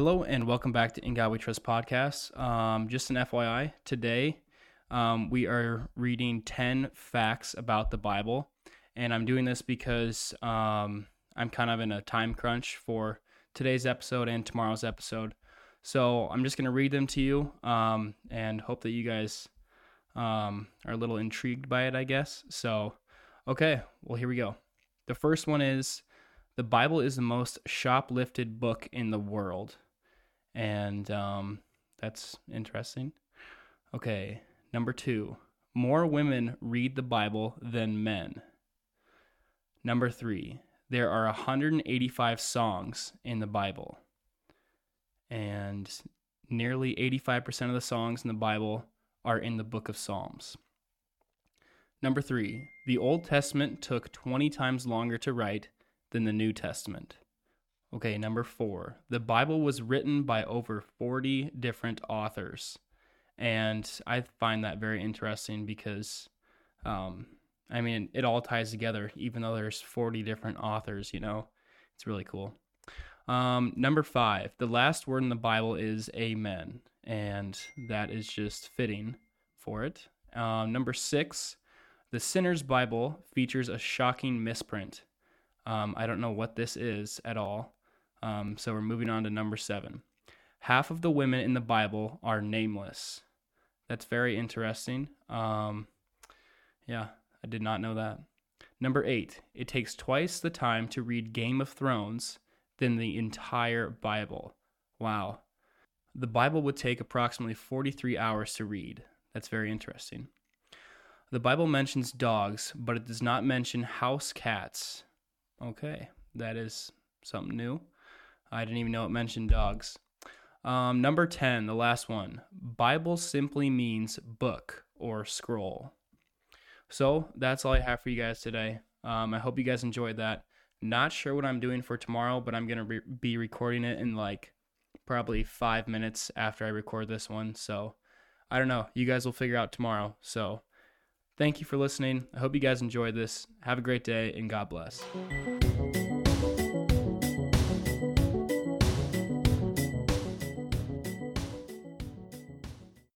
Hello and welcome back to In God We Trust podcast. Um, just an FYI, today um, we are reading 10 facts about the Bible. And I'm doing this because um, I'm kind of in a time crunch for today's episode and tomorrow's episode. So I'm just going to read them to you um, and hope that you guys um, are a little intrigued by it, I guess. So, okay, well, here we go. The first one is the Bible is the most shoplifted book in the world. And um, that's interesting. Okay, number two more women read the Bible than men. Number three, there are 185 songs in the Bible. And nearly 85% of the songs in the Bible are in the book of Psalms. Number three, the Old Testament took 20 times longer to write than the New Testament. Okay, number four, the Bible was written by over 40 different authors. And I find that very interesting because, um, I mean, it all ties together, even though there's 40 different authors, you know, it's really cool. Um, number five, the last word in the Bible is amen. And that is just fitting for it. Um, number six, the Sinner's Bible features a shocking misprint. Um, I don't know what this is at all. Um, so we're moving on to number seven. Half of the women in the Bible are nameless. That's very interesting. Um, yeah, I did not know that. Number eight, it takes twice the time to read Game of Thrones than the entire Bible. Wow. The Bible would take approximately 43 hours to read. That's very interesting. The Bible mentions dogs, but it does not mention house cats. Okay, that is something new. I didn't even know it mentioned dogs. Um, number 10, the last one. Bible simply means book or scroll. So that's all I have for you guys today. Um, I hope you guys enjoyed that. Not sure what I'm doing for tomorrow, but I'm going to re- be recording it in like probably five minutes after I record this one. So I don't know. You guys will figure out tomorrow. So thank you for listening. I hope you guys enjoyed this. Have a great day and God bless.